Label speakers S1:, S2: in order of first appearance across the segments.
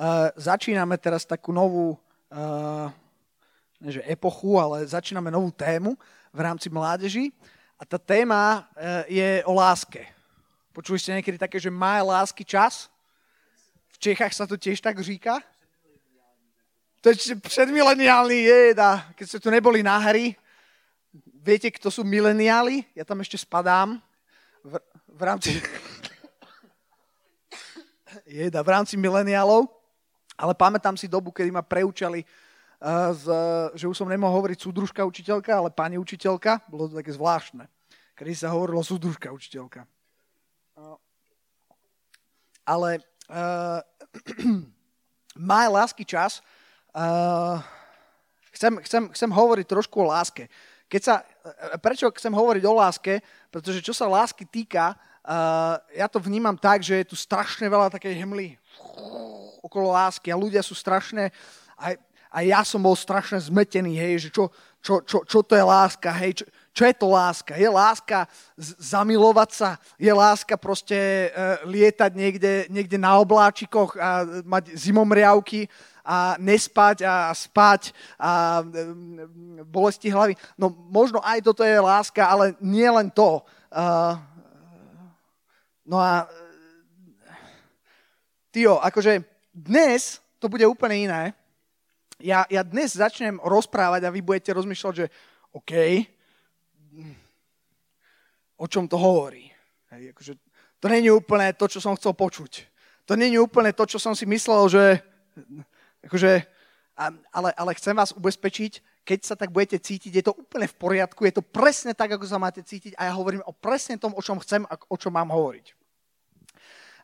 S1: uh, začíname teraz takú novú, uh, neže epochu, ale začíname novú tému v rámci mládeži. A tá téma uh, je o láske. Počuli ste niekedy také, že má lásky čas? V Čechách sa to tiež tak říká? To je predmileniálny jeda. Keď ste tu neboli na hry, viete, kto sú mileniáli? Ja tam ešte spadám v, v rámci jeda, v rámci mileniálov, ale pamätám si dobu, kedy ma preučali, uh, z, že už som nemohol hovoriť súdružka učiteľka, ale pani učiteľka. Bolo to také zvláštne. Kedy sa hovorilo súdružka učiteľka. Uh, ale uh, má lásky čas. Uh, chcem, chcem, chcem hovoriť trošku o láske. Keď sa, prečo chcem hovoriť o láske? Pretože čo sa lásky týka, uh, ja to vnímam tak, že je tu strašne veľa takej hmly okolo lásky a ľudia sú strašne, aj, aj ja som bol strašne zmetený, hej, že čo, čo, čo, čo to je láska, hej, čo, čo je to láska? Je láska zamilovať sa? Je láska proste uh, lietať niekde, niekde na obláčikoch a mať zimomriavky a nespať a spať a um, bolesti hlavy? No možno aj toto je láska, ale nie len to. Uh, No a Tio, akože dnes to bude úplne iné. Ja, ja dnes začnem rozprávať a vy budete rozmýšľať, že OK, o čom to hovorí. Hej, akože, to není úplne to, čo som chcel počuť. To není úplne to, čo som si myslel, že... Akože, ale, ale chcem vás ubezpečiť, keď sa tak budete cítiť, je to úplne v poriadku, je to presne tak, ako sa máte cítiť a ja hovorím o presne tom, o čom chcem a o čom mám hovoriť.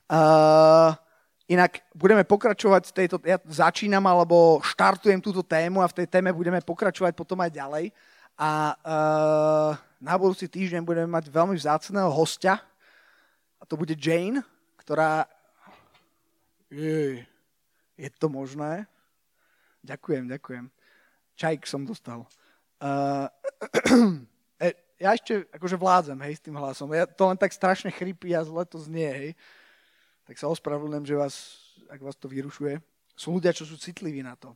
S1: Uh, inak budeme pokračovať v tejto, ja začínam alebo štartujem túto tému a v tej téme budeme pokračovať potom aj ďalej. A uh, na budúci týždeň budeme mať veľmi vzácného hostia a to bude Jane, ktorá... Jej, je to možné? Ďakujem, ďakujem. Čajk som dostal. Uh, ja ešte akože vládzem, hej, s tým hlasom. Ja, to len tak strašne chrypí a zle to znie, hej tak sa ospravedlňujem, že vás, ak vás to vyrušuje. Sú ľudia, čo sú citliví na to.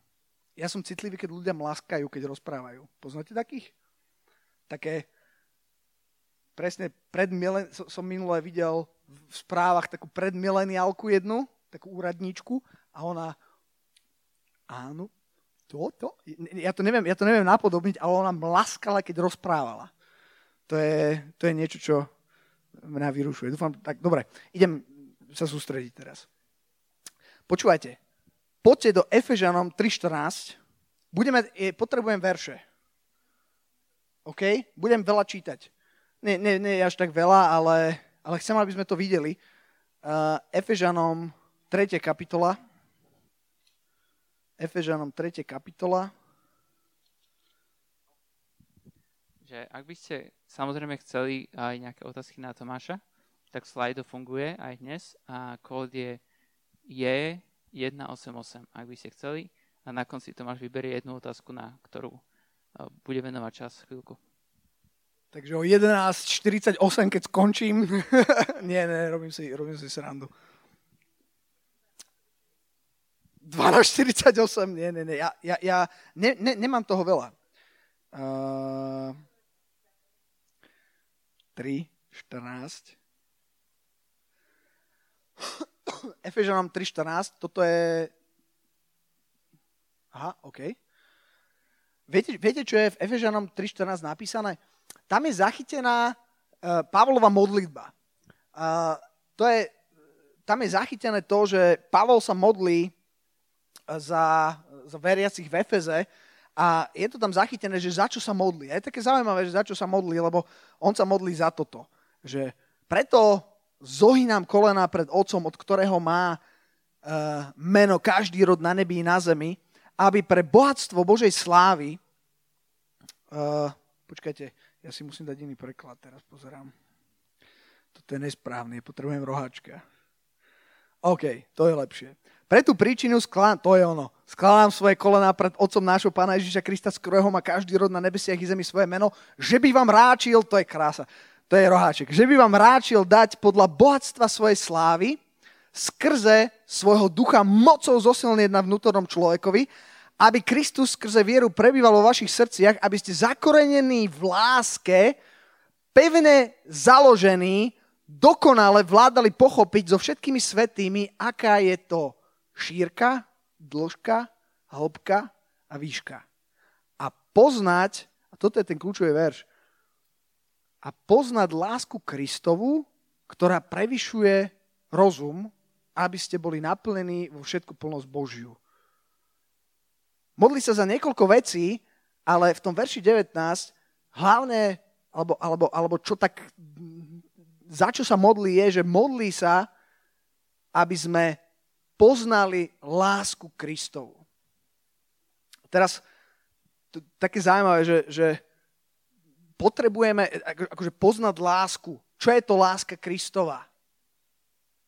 S1: Ja som citlivý, keď ľudia mlaskajú, keď rozprávajú. Poznáte takých? Také, presne pred milen, som minule videl v správach takú predmileniálku jednu, takú úradníčku a ona, áno, to, to, ja to neviem, ja to neviem napodobniť, ale ona mlaskala, keď rozprávala. To je, to je niečo, čo mňa vyrušuje. Dúfam, tak dobre, idem sa sústrediť teraz. Počúvajte, poďte do Efežanom 3.14, budeme, potrebujem verše. OK? Budem veľa čítať. Nie, nie, nie až tak veľa, ale, ale chcem, aby sme to videli. Uh, Efežanom 3. kapitola. Efežanom 3. kapitola.
S2: Že ak by ste samozrejme chceli aj nejaké otázky na Tomáša, tak Slido funguje aj dnes a kód je J188, ak by ste chceli. A na konci Tomáš vyberie jednu otázku, na ktorú bude venovať čas chvíľku.
S1: Takže o 11.48, keď skončím, nie, nie, robím si, robím si srandu. 12.48, nie, nie, nie, ja, ja, ja ne, ne, nemám toho veľa. Uh, 3, 14, Efežanom 3.14, toto je... Aha, OK. Viete, viete, čo je v Efežanom 3.14 napísané? Tam je zachytená uh, Pavlova modlitba. Uh, to je, tam je zachytené to, že Pavol sa modlí za, za veriacich v Efeze a je to tam zachytené, že za čo sa modlí. A je také zaujímavé, že za čo sa modlí, lebo on sa modlí za toto. Že preto zohynám kolena pred Otcom, od ktorého má uh, meno každý rod na nebi i na zemi, aby pre bohatstvo Božej slávy... Uh, počkajte, ja si musím dať iný preklad, teraz pozerám. Toto je nesprávne, potrebujem roháčka. OK, to je lepšie. Pre tú príčinu skladám, to je ono, skladám svoje kolena pred Otcom nášho Pána Ježíša Krista, z ktorého má každý rod na nebesiach i zemi svoje meno, že by vám ráčil, to je krása, to je roháček, že by vám ráčil dať podľa bohatstva svojej slávy skrze svojho ducha mocou zosilnieť na vnútornom človekovi, aby Kristus skrze vieru prebýval vo vašich srdciach, aby ste zakorenení v láske, pevne založení, dokonale vládali pochopiť so všetkými svetými, aká je to šírka, dĺžka, hĺbka a výška. A poznať, a toto je ten kľúčový verš, a poznať lásku Kristovu, ktorá prevyšuje rozum, aby ste boli naplnení vo všetku plnosť Božiu. Modli sa za niekoľko vecí, ale v tom verši 19 hlavne, alebo, alebo, alebo čo tak, za čo sa modlí, je, že modlí sa, aby sme poznali lásku Kristovu. Teraz, také zaujímavé, že, že potrebujeme akože poznať lásku. Čo je to láska Kristova?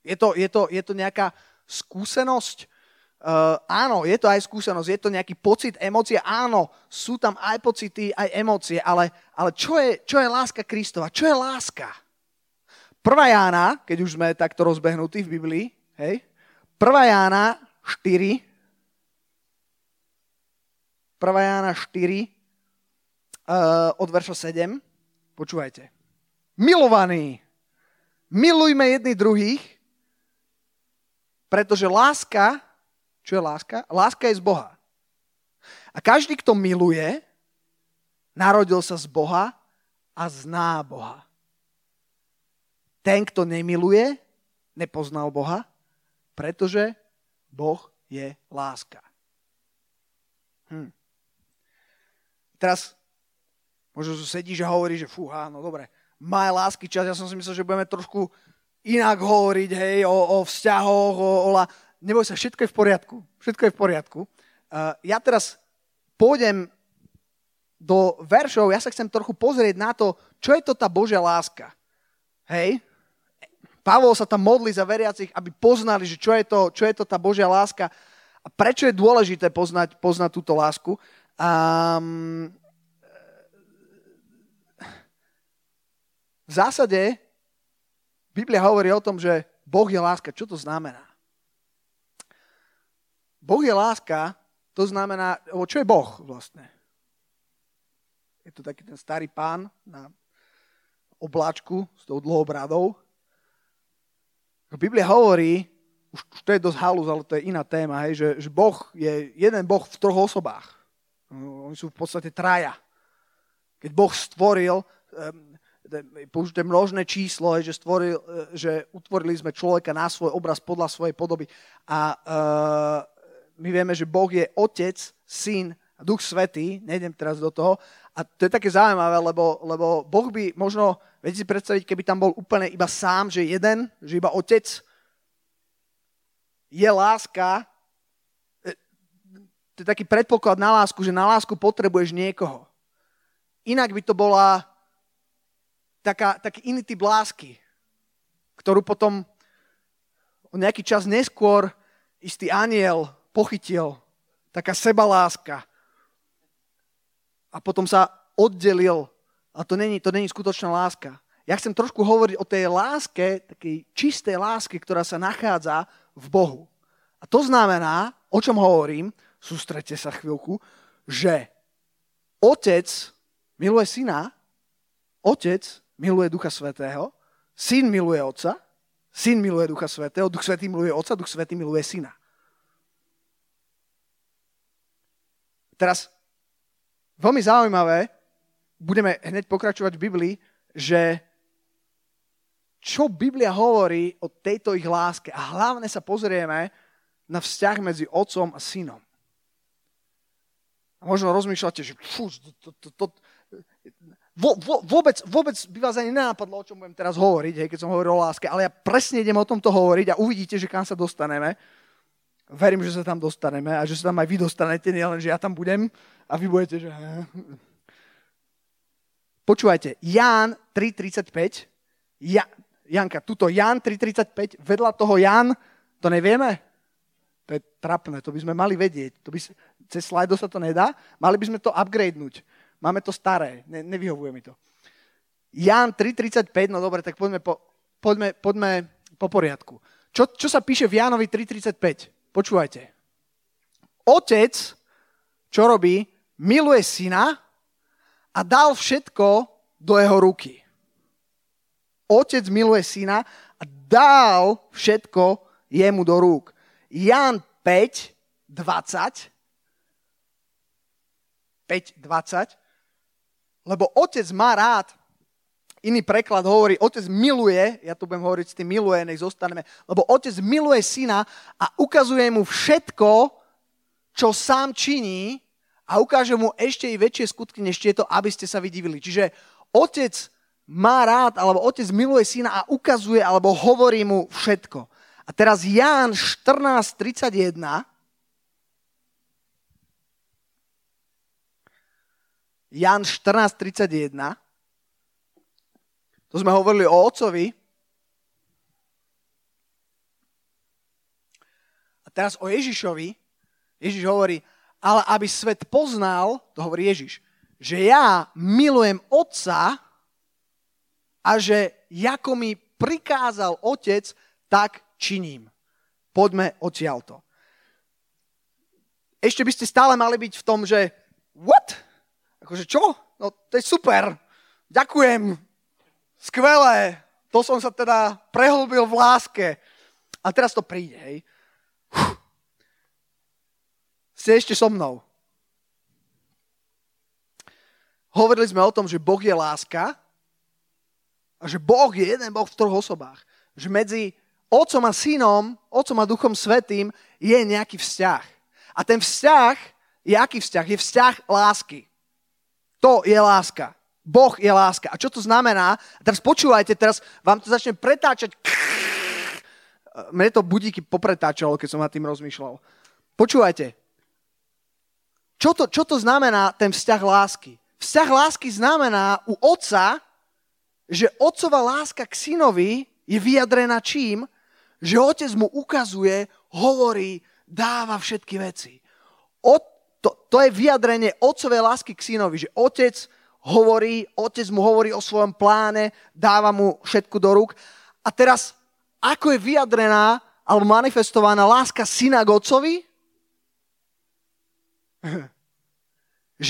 S1: Je to, je to, je to nejaká skúsenosť? Uh, áno, je to aj skúsenosť, je to nejaký pocit, emócie, áno, sú tam aj pocity, aj emócie, ale, ale čo, je, čo je láska Kristova? Čo je láska? Prvá Jána, keď už sme takto rozbehnutí v Biblii, hej, Prvá Jána 4, Prvá Jána 4, uh, od verša 7, počúvajte. Milovaní, milujme jedni druhých, pretože láska čo je láska? Láska je z Boha. A každý, kto miluje, narodil sa z Boha a zná Boha. Ten, kto nemiluje, nepoznal Boha, pretože Boh je láska. Hm. Teraz možno sedíš a hovoríš, že fúha, no dobre, má lásky čas, ja som si myslel, že budeme trošku inak hovoriť, hej, o, o vzťahoch, o, o, neboj sa, všetko je v poriadku. Všetko je v poriadku. Uh, ja teraz pôjdem do veršov, ja sa chcem trochu pozrieť na to, čo je to tá Božia láska. Hej? Pavol sa tam modlí za veriacich, aby poznali, že čo je to, čo je to tá Božia láska a prečo je dôležité poznať, poznať túto lásku. Um, v zásade Biblia hovorí o tom, že Boh je láska. Čo to znamená? Boh je láska, to znamená, čo je Boh vlastne? Je to taký ten starý pán na obláčku s tou dlhou bradou. Biblia hovorí, už, už to je dosť halus, ale to je iná téma, hej, že, že Boh je jeden Boh v troch osobách. Oni sú v podstate traja. Keď Boh stvoril, použité množné číslo, že, stvoril, e, že utvorili sme človeka na svoj obraz podľa svojej podoby. A uh, my vieme, že Boh je Otec, Syn a Duch Svetý, nejdem teraz do toho, a to je také zaujímavé, lebo, lebo Boh by možno, viete si predstaviť, keby tam bol úplne iba sám, že jeden, že iba Otec, je láska, e, to je taký predpoklad na lásku, že na lásku potrebuješ niekoho. Inak by to bola taká, taký iný typ lásky, ktorú potom o nejaký čas neskôr istý aniel pochytil. Taká sebaláska. A potom sa oddelil. A to není, to není skutočná láska. Ja chcem trošku hovoriť o tej láske, takej čistej láske, ktorá sa nachádza v Bohu. A to znamená, o čom hovorím, sústrete sa chvíľku, že otec miluje syna, otec miluje Ducha Svetého, syn miluje otca, syn miluje Ducha Svetého, Duch Svetý miluje otca, Duch Svetý miluje syna. Teraz, veľmi zaujímavé, budeme hneď pokračovať v Biblii, že čo Biblia hovorí o tejto ich láske. A hlavne sa pozrieme na vzťah medzi otcom a synom. A možno rozmýšľate, že fú, to, to, to, vo, vo, vôbec, vôbec by vás ani nenápadlo, o čom budem teraz hovoriť, hej, keď som hovoril o láske, ale ja presne idem o tomto hovoriť a uvidíte, že kam sa dostaneme verím, že sa tam dostaneme a že sa tam aj vy dostanete, nielen, že ja tam budem a vy budete, že... Počúvajte, Ján 3.35, ja, Janka, tuto Ján 3.35, vedľa toho Ján, to nevieme? To je trapné, to by sme mali vedieť. To by, cez slajdo sa to nedá, mali by sme to upgradenúť. Máme to staré, ne, nevyhovuje mi to. Ján 3.35, no dobre, tak poďme po, poďme, poďme po poriadku. Čo, čo sa píše v Jánovi 3.35? Počúvajte. Otec, čo robí? Miluje syna a dal všetko do jeho ruky. Otec miluje syna a dal všetko jemu do rúk. Jan 5, 20. 5, 20. Lebo otec má rád Iný preklad hovorí, otec miluje, ja tu budem hovoriť s tým miluje, nech zostaneme, lebo otec miluje syna a ukazuje mu všetko, čo sám činí a ukáže mu ešte i väčšie skutky, než tieto, aby ste sa vydivili. Čiže otec má rád, alebo otec miluje syna a ukazuje, alebo hovorí mu všetko. A teraz Ján 14.31 Jan 14.31 to sme hovorili o otcovi. A teraz o Ježišovi. Ježiš hovorí, ale aby svet poznal, to hovorí Ježiš, že ja milujem otca a že ako mi prikázal otec, tak činím. Poďme odtiaľto. Ešte by ste stále mali byť v tom, že what? Akože čo? No to je super. Ďakujem. Skvelé, to som sa teda prehlbil v láske. A teraz to príde, hej. Uf. Ste ešte so mnou. Hovorili sme o tom, že Boh je láska a že Boh je jeden Boh v troch osobách. Že medzi Otcom a Synom, Otcom a Duchom Svetým je nejaký vzťah. A ten vzťah je aký vzťah? Je vzťah lásky. To je láska. Boh je láska. A čo to znamená? A teraz počúvajte, teraz vám to začne pretáčať. Mne to budíky popretáčalo, keď som nad tým rozmýšľal. Počúvajte. Čo to, čo to znamená ten vzťah lásky? Vzťah lásky znamená u otca, že otcová láska k synovi je vyjadrená čím? Že otec mu ukazuje, hovorí, dáva všetky veci. O, to, to je vyjadrenie otcovej lásky k synovi, že otec hovorí, otec mu hovorí o svojom pláne, dáva mu všetko do rúk. A teraz, ako je vyjadrená alebo manifestovaná láska syna k otcovi?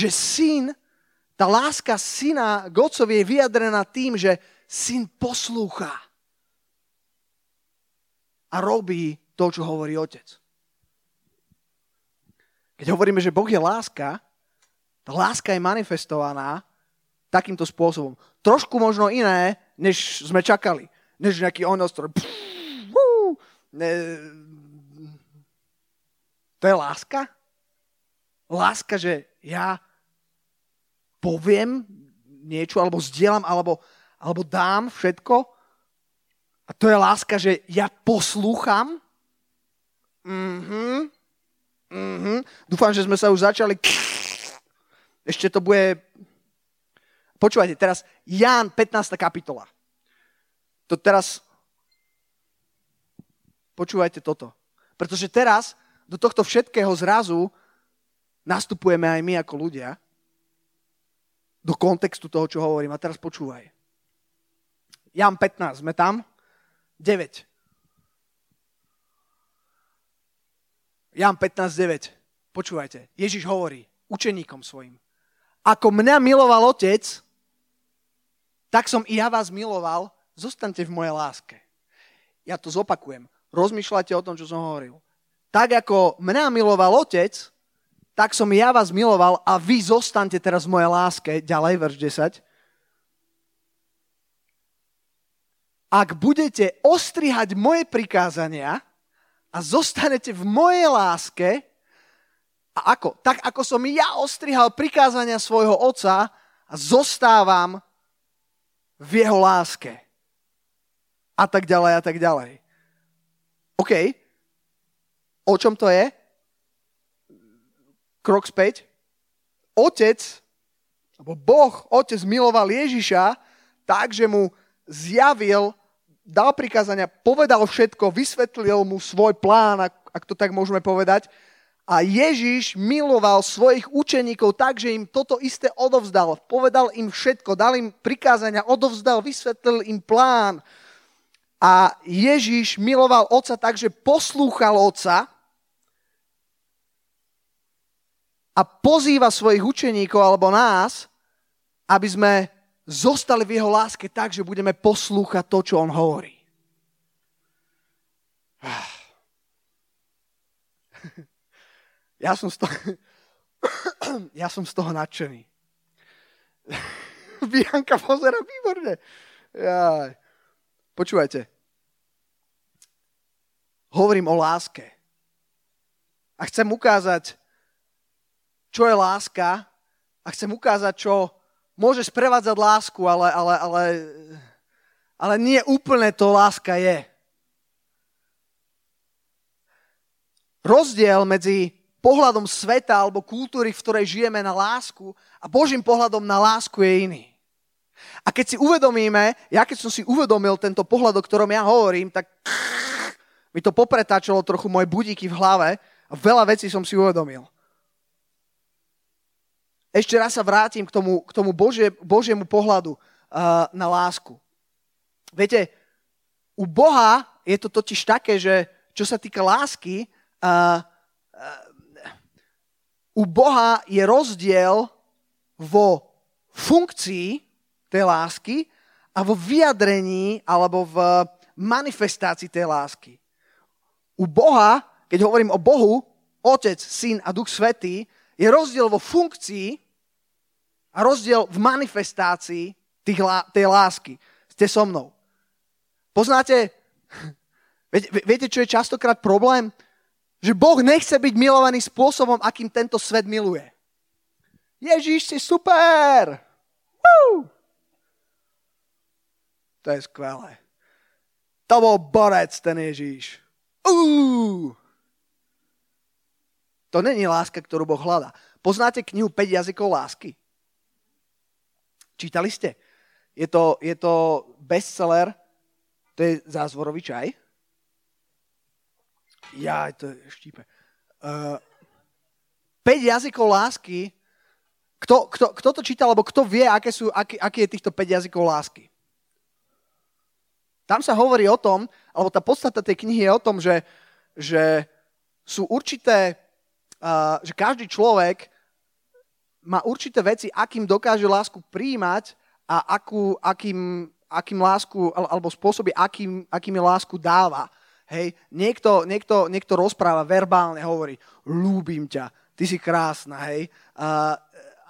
S1: že syn, tá láska syna k otcovi je vyjadrená tým, že syn poslúcha a robí to, čo hovorí otec. Keď hovoríme, že Boh je láska, tá láska je manifestovaná takýmto spôsobom. Trošku možno iné, než sme čakali. Než nejaký onos, ktorý... Ne, to je láska? Láska, že ja poviem niečo, alebo zdieľam, alebo, alebo dám všetko. A to je láska, že ja poslúcham. Mhm. Mhm. Dúfam, že sme sa už začali... Ešte to bude Počúvajte, teraz Ján 15. kapitola. To teraz počúvajte toto. Pretože teraz do tohto všetkého zrazu nastupujeme aj my ako ľudia do kontextu toho, čo hovorím. A teraz počúvaj. Jan 15, sme tam? 9. Jan 15, 9. Počúvajte. Ježiš hovorí učeníkom svojim. Ako mňa miloval otec, tak som i ja vás miloval, zostaňte v mojej láske. Ja to zopakujem. Rozmýšľajte o tom, čo som hovoril. Tak ako mňa miloval otec, tak som ja vás miloval a vy zostaňte teraz v mojej láske. Ďalej, verš 10. Ak budete ostrihať moje prikázania a zostanete v mojej láske, a ako? Tak ako som ja ostrihal prikázania svojho otca a zostávam v jeho láske. A tak ďalej, a tak ďalej. OK. O čom to je? Krok späť. Otec, alebo Boh, otec miloval Ježiša tak, že mu zjavil, dal prikázania, povedal všetko, vysvetlil mu svoj plán, ak, to tak môžeme povedať, a Ježiš miloval svojich učeníkov tak, že im toto isté odovzdal. Povedal im všetko, dal im prikázania, odovzdal, vysvetlil im plán. A Ježiš miloval otca tak, že poslúchal otca a pozýva svojich učeníkov alebo nás, aby sme zostali v jeho láske tak, že budeme poslúchať to, čo on hovorí. Ja som z toho, ja som z toho nadšený. Bianka pozera výborne. Jaj. Počúvajte. Hovorím o láske. A chcem ukázať, čo je láska a chcem ukázať, čo môže sprevádzať lásku, ale, ale, ale, ale nie úplne to láska je. Rozdiel medzi pohľadom sveta alebo kultúry, v ktorej žijeme na lásku a Božím pohľadom na lásku je iný. A keď si uvedomíme, ja keď som si uvedomil tento pohľad, o ktorom ja hovorím, tak mi to popretáčalo trochu moje budíky v hlave a veľa vecí som si uvedomil. Ešte raz sa vrátim k tomu, k tomu Božie, Božiemu pohľadu uh, na lásku. Viete, u Boha je to totiž také, že čo sa týka lásky, uh, uh, u Boha je rozdiel vo funkcii tej lásky a vo vyjadrení alebo v manifestácii tej lásky. U Boha, keď hovorím o Bohu, Otec, Syn a Duch Svetý, je rozdiel vo funkcii a rozdiel v manifestácii tých, tej lásky. Ste so mnou. Poznáte, viete, čo je častokrát problém? Že Boh nechce byť milovaný spôsobom, akým tento svet miluje. Ježíš si super! Woo! To je skvelé. To bol borec, ten Ježíš. Uú! To není láska, ktorú Boh hľadá. Poznáte knihu 5 jazykov lásky? Čítali ste? Je to, je to bestseller, to je zázvorový čaj. Ja, to je štípe. Uh, 5 jazykov lásky. Kto, kto, kto to čítal, alebo kto vie, aké, sú, aký, aký je týchto 5 jazykov lásky? Tam sa hovorí o tom, alebo tá podstata tej knihy je o tom, že, že sú určité, uh, že každý človek má určité veci, akým dokáže lásku príjmať a akú, akým, akým lásku, alebo spôsoby, akým, akým je lásku dáva. Hej, niekto, niekto, niekto rozpráva verbálne, hovorí, ľúbim ťa, ty si krásna, hej. Uh,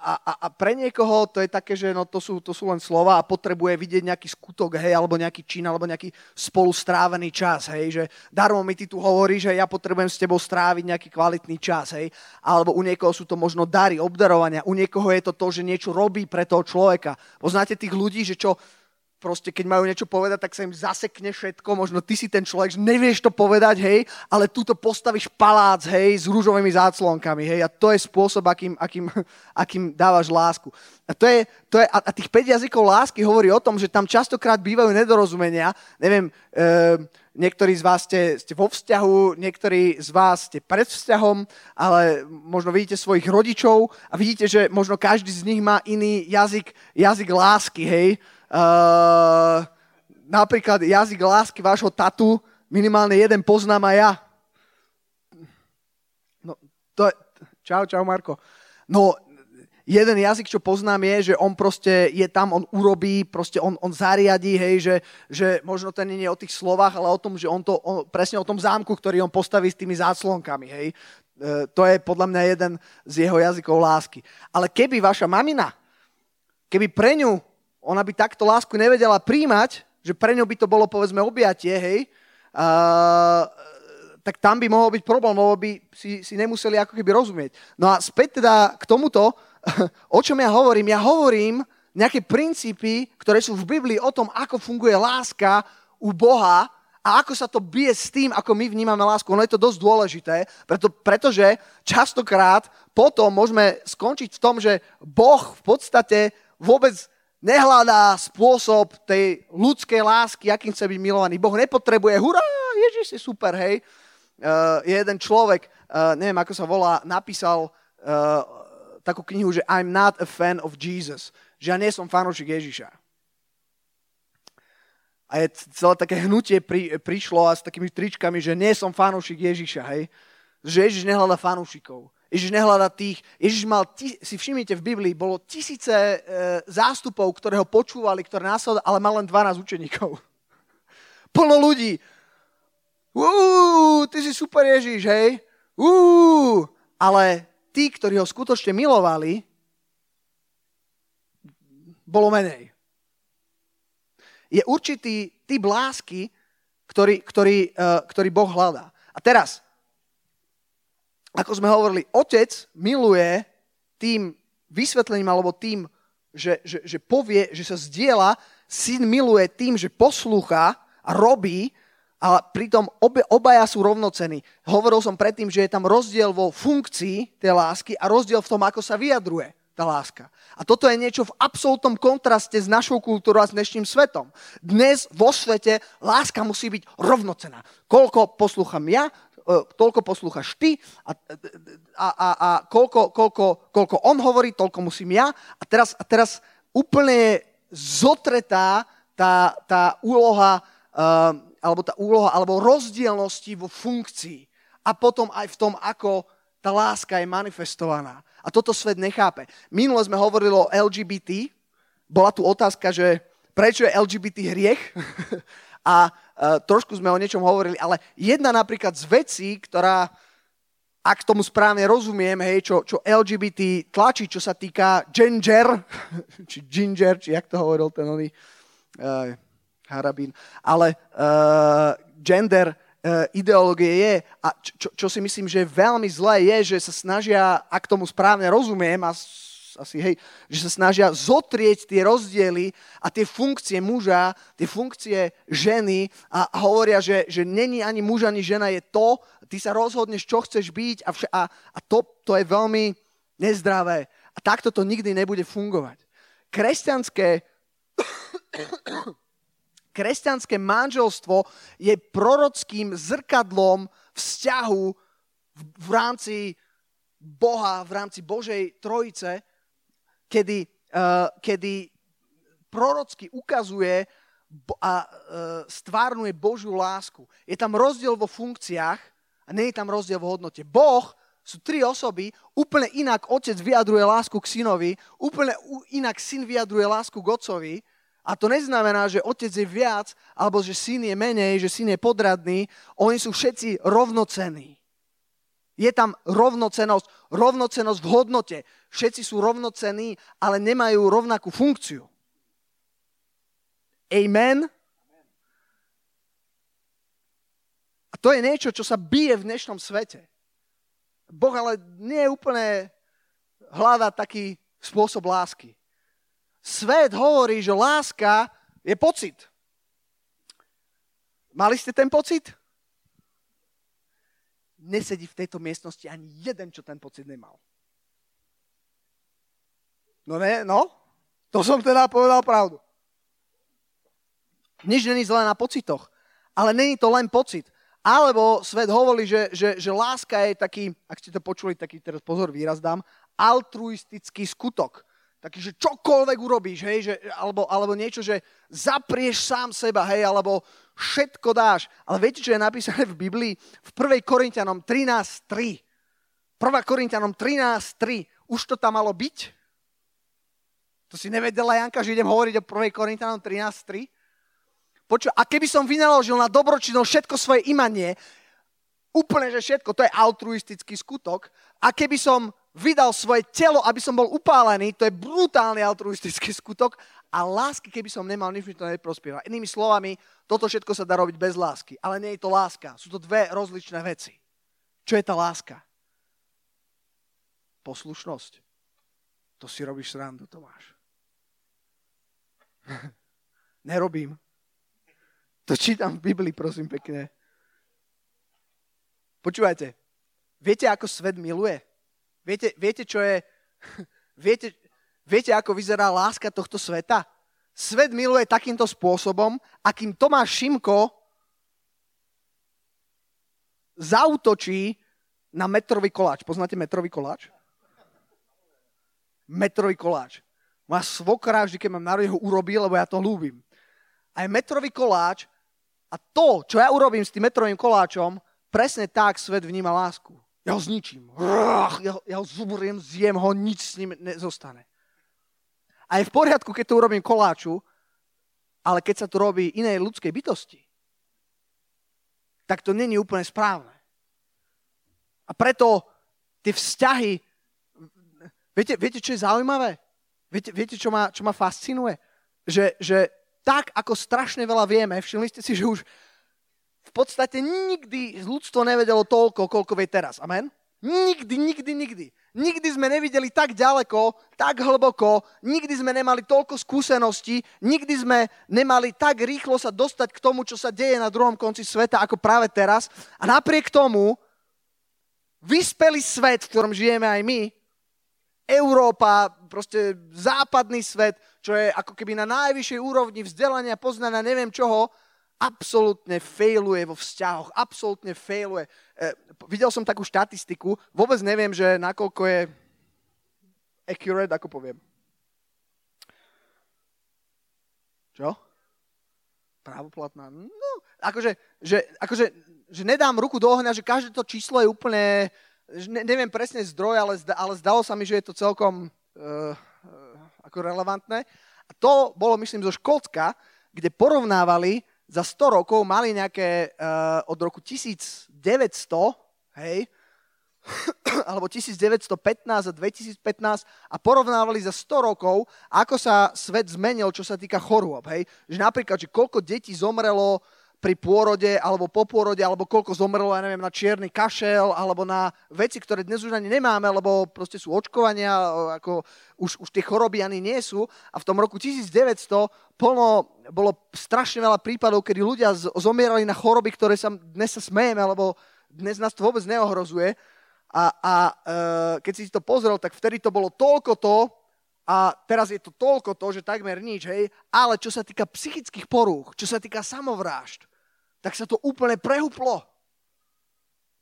S1: a, a, a pre niekoho to je také, že no to, sú, to sú len slova a potrebuje vidieť nejaký skutok, hej, alebo nejaký čin, alebo nejaký spolu strávený čas, hej, že darmo mi ty tu hovoríš, že ja potrebujem s tebou stráviť nejaký kvalitný čas, hej, alebo u niekoho sú to možno dary, obdarovania, u niekoho je to to, že niečo robí pre toho človeka. Poznáte tých ľudí, že čo, proste keď majú niečo povedať, tak sa im zasekne všetko. Možno ty si ten človek, že nevieš to povedať, hej, ale túto postavíš palác, hej, s rúžovými záclonkami, hej, a to je spôsob, akým, akým, akým dávaš lásku. A, to je, to je, a tých 5 jazykov lásky hovorí o tom, že tam častokrát bývajú nedorozumenia. Neviem, e, niektorí z vás ste, ste vo vzťahu, niektorí z vás ste pred vzťahom, ale možno vidíte svojich rodičov a vidíte, že možno každý z nich má iný jazyk, jazyk lásky, hej. Uh, napríklad jazyk lásky vášho tatu, minimálne jeden poznám aj ja. No, to je... Čau, čau, Marko. No, jeden jazyk, čo poznám je, že on proste je tam, on urobí, proste on, on zariadí, hej, že, že možno ten nie je o tých slovách, ale o tom, že on to, on, presne o tom zámku, ktorý on postaví s tými záclonkami, hej. E, to je podľa mňa jeden z jeho jazykov lásky. Ale keby vaša mamina, keby pre ňu ona by takto lásku nevedela príjmať, že pre ňou by to bolo povedzme objatie, hej, uh, tak tam by mohol byť problém, lebo by si, si nemuseli ako keby rozumieť. No a späť teda k tomuto, o čom ja hovorím? Ja hovorím nejaké princípy, ktoré sú v Biblii o tom, ako funguje láska u Boha a ako sa to bije s tým, ako my vnímame lásku. Ono je to dosť dôležité, preto, pretože častokrát potom môžeme skončiť v tom, že Boh v podstate vôbec nehľadá spôsob tej ľudskej lásky, akým chce byť milovaný. Boh nepotrebuje, hurá, Ježiš je super, hej. Uh, je jeden človek, uh, neviem ako sa volá, napísal uh, takú knihu, že I'm not a fan of Jesus. Že ja nie som fanúšik Ježiša. A je celé také hnutie pri, prišlo a s takými tričkami, že nie som fanúšik Ježiša, hej. Že Ježiš nehľada fanúšikov. Ježiš nehľada tých, Ježiš mal, si všimnite v Biblii, bolo tisíce e, zástupov, ktoré ho počúvali, ktoré následovali, ale mal len 12 učeníkov. Plno ľudí. Uú, ty si super Ježiš, hej? Uú, ale tí, ktorí ho skutočne milovali, bolo menej. Je určitý typ lásky, ktorý, ktorý, uh, ktorý Boh hľadá. A teraz, ako sme hovorili, otec miluje tým vysvetlením alebo tým, že, že, že povie, že sa zdieľa, syn miluje tým, že poslúcha a robí, ale pritom obe, obaja sú rovnocení. Hovoril som predtým, že je tam rozdiel vo funkcii tej lásky a rozdiel v tom, ako sa vyjadruje tá láska. A toto je niečo v absolútnom kontraste s našou kultúrou a s dnešným svetom. Dnes vo svete láska musí byť rovnocená. Koľko poslúcham ja, toľko poslúchaš ty a, a, a, a koľko, koľko, koľko on hovorí, toľko musím ja. A teraz, a teraz úplne zotretá tá, tá úloha, uh, alebo tá úloha, alebo rozdielnosti vo funkcii. A potom aj v tom, ako tá láska je manifestovaná. A toto svet nechápe. Minule sme hovorili o LGBT. Bola tu otázka, že prečo je LGBT hriech? a uh, trošku sme o niečom hovorili, ale jedna napríklad z vecí, ktorá, ak tomu správne rozumiem, hej, čo, čo LGBT tlačí, čo sa týka ginger, či ginger, či jak to hovoril ten nový uh, Harabín, ale uh, gender uh, ideológie je, a čo, čo si myslím, že veľmi zlé je, že sa snažia, ak tomu správne rozumiem, a asi, hej, že sa snažia zotrieť tie rozdiely a tie funkcie muža, tie funkcie ženy a hovoria, že, že není ani muž, ani žena, je to, ty sa rozhodneš, čo chceš byť a, vš- a, a to, to je veľmi nezdravé. A takto to nikdy nebude fungovať. Kresťanské, kresťanské manželstvo je prorockým zrkadlom vzťahu v, v rámci Boha, v rámci Božej trojice kedy, uh, kedy prorocky ukazuje a uh, stvárnuje Božiu lásku. Je tam rozdiel vo funkciách a nie je tam rozdiel vo hodnote. Boh sú tri osoby, úplne inak otec vyjadruje lásku k synovi, úplne inak syn vyjadruje lásku k otcovi. A to neznamená, že otec je viac, alebo že syn je menej, že syn je podradný. Oni sú všetci rovnocenní. Je tam rovnocenosť, rovnocenosť v hodnote. Všetci sú rovnocení, ale nemajú rovnakú funkciu. Amen? A to je niečo, čo sa bije v dnešnom svete. Boh ale nie je úplne hľadá taký spôsob lásky. Svet hovorí, že láska je pocit. Mali ste ten pocit? nesedí v tejto miestnosti ani jeden, čo ten pocit nemal. No ne, no, to som teda povedal pravdu. Nič není zlé na pocitoch, ale není to len pocit. Alebo svet hovorí, že, že, že láska je taký, ak ste to počuli, taký teraz pozor, výraz dám, altruistický skutok taký, že čokoľvek urobíš, hej, že, alebo, alebo niečo, že zaprieš sám seba, hej, alebo všetko dáš. Ale viete, čo je napísané v Biblii? V 1. Korintianom 13.3. 1. Korintianom 13.3. Už to tam malo byť? To si nevedela, Janka, že idem hovoriť o 1. Korintianom 13.3? Počuj, a keby som vynaložil na dobročinnosť všetko svoje imanie, úplne, že všetko, to je altruistický skutok, a keby som vydal svoje telo, aby som bol upálený, to je brutálny altruistický skutok a lásky, keby som nemal, nič mi to neprospieva. Inými slovami, toto všetko sa dá robiť bez lásky, ale nie je to láska. Sú to dve rozličné veci. Čo je tá láska? Poslušnosť. To si robíš srandu, Tomáš. Nerobím. To čítam v Biblii, prosím pekne. Počúvajte, viete, ako svet miluje? Viete, viete čo je... Viete, viete, ako vyzerá láska tohto sveta? Svet miluje takýmto spôsobom, akým Tomáš Šimko zautočí na metrový koláč. Poznáte metrový koláč? Metrový koláč. Moja svokra vždy, keď mám narod, ho urobí, lebo ja to ľúbim. a je metrový koláč a to, čo ja urobím s tým metrovým koláčom, presne tak svet vníma lásku. Ja ho zničím. Ja ja ho zuboriem, zjem ho, nič s ním nezostane. A je v poriadku, keď to urobím koláču, ale keď sa to robí inej ľudskej bytosti, tak to není úplne správne. A preto tie vzťahy, viete, viete čo je zaujímavé? Viete, viete čo, ma, čo ma fascinuje? Že, že tak, ako strašne veľa vieme, všimli ste si, že už v podstate nikdy ľudstvo nevedelo toľko, koľko vie teraz. Amen? Nikdy, nikdy, nikdy. Nikdy sme nevideli tak ďaleko, tak hlboko, nikdy sme nemali toľko skúseností, nikdy sme nemali tak rýchlo sa dostať k tomu, čo sa deje na druhom konci sveta, ako práve teraz. A napriek tomu, vyspelý svet, v ktorom žijeme aj my, Európa, proste západný svet, čo je ako keby na najvyššej úrovni vzdelania, poznania, neviem čoho, absolútne failuje vo vzťahoch, absolútne failuje e, videl som takú štatistiku, vôbec neviem, že nakoľko je accurate, ako poviem. Čo? Právoplatná? No, akože, že, akože, že nedám ruku do ohňa, že každé to číslo je úplne, ne, neviem presne zdroj, ale, zda, ale zdalo sa mi, že je to celkom uh, ako relevantné. A to bolo, myslím, zo Škótska, kde porovnávali za 100 rokov mali nejaké uh, od roku 1900, hej, alebo 1915 a 2015 a porovnávali za 100 rokov, ako sa svet zmenil, čo sa týka chorôb. Hej. Že napríklad, že koľko detí zomrelo pri pôrode alebo po pôrode, alebo koľko zomrelo, ja neviem, na čierny kašel, alebo na veci, ktoré dnes už ani nemáme, lebo proste sú očkovania, ako už, už tie choroby ani nie sú. A v tom roku 1900 plno, bolo strašne veľa prípadov, kedy ľudia zomierali na choroby, ktoré sa dnes sa smejeme, lebo dnes nás to vôbec neohrozuje. A, a e, keď si to pozrel, tak vtedy to bolo toľko to, a teraz je to toľko to, že takmer nič, hej. Ale čo sa týka psychických porúch, čo sa týka samovrážd, tak sa to úplne prehuplo.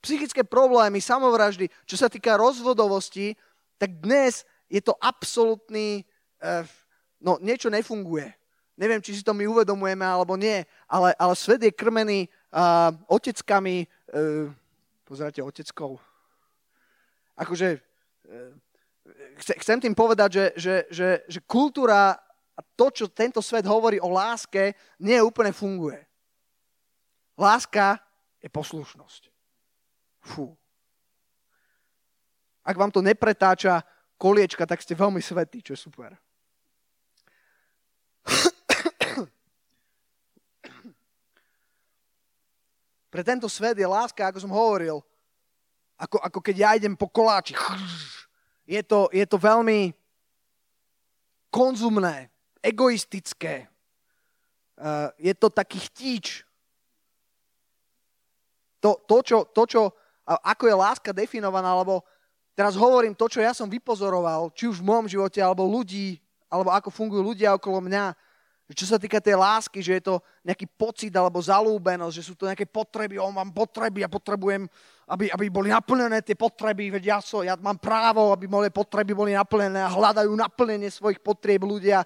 S1: Psychické problémy, samovraždy, čo sa týka rozvodovosti, tak dnes je to absolútny, eh, no niečo nefunguje. Neviem, či si to my uvedomujeme alebo nie, ale, ale svet je krmený uh, oteckami, uh, pozeráte, oteckou. Akože, uh, chcem tým povedať, že, že, že, že kultúra a to, čo tento svet hovorí o láske, nie úplne funguje. Láska je poslušnosť. Fú. Ak vám to nepretáča koliečka, tak ste veľmi svetí, čo je super. Pre tento svet je láska, ako som hovoril, ako, ako keď ja idem po koláči. Je to, je to veľmi konzumné, egoistické. Je to taký chtíč, to, to, čo, to čo, ako je láska definovaná, alebo teraz hovorím to, čo ja som vypozoroval, či už v môjom živote, alebo ľudí, alebo ako fungujú ľudia okolo mňa, čo sa týka tej lásky, že je to nejaký pocit alebo zalúbenosť, že sú to nejaké potreby, on mám potreby a potrebujem, aby, aby boli naplnené tie potreby, veď ja, so, ja mám právo, aby moje potreby boli naplnené a hľadajú naplnenie svojich potrieb ľudia.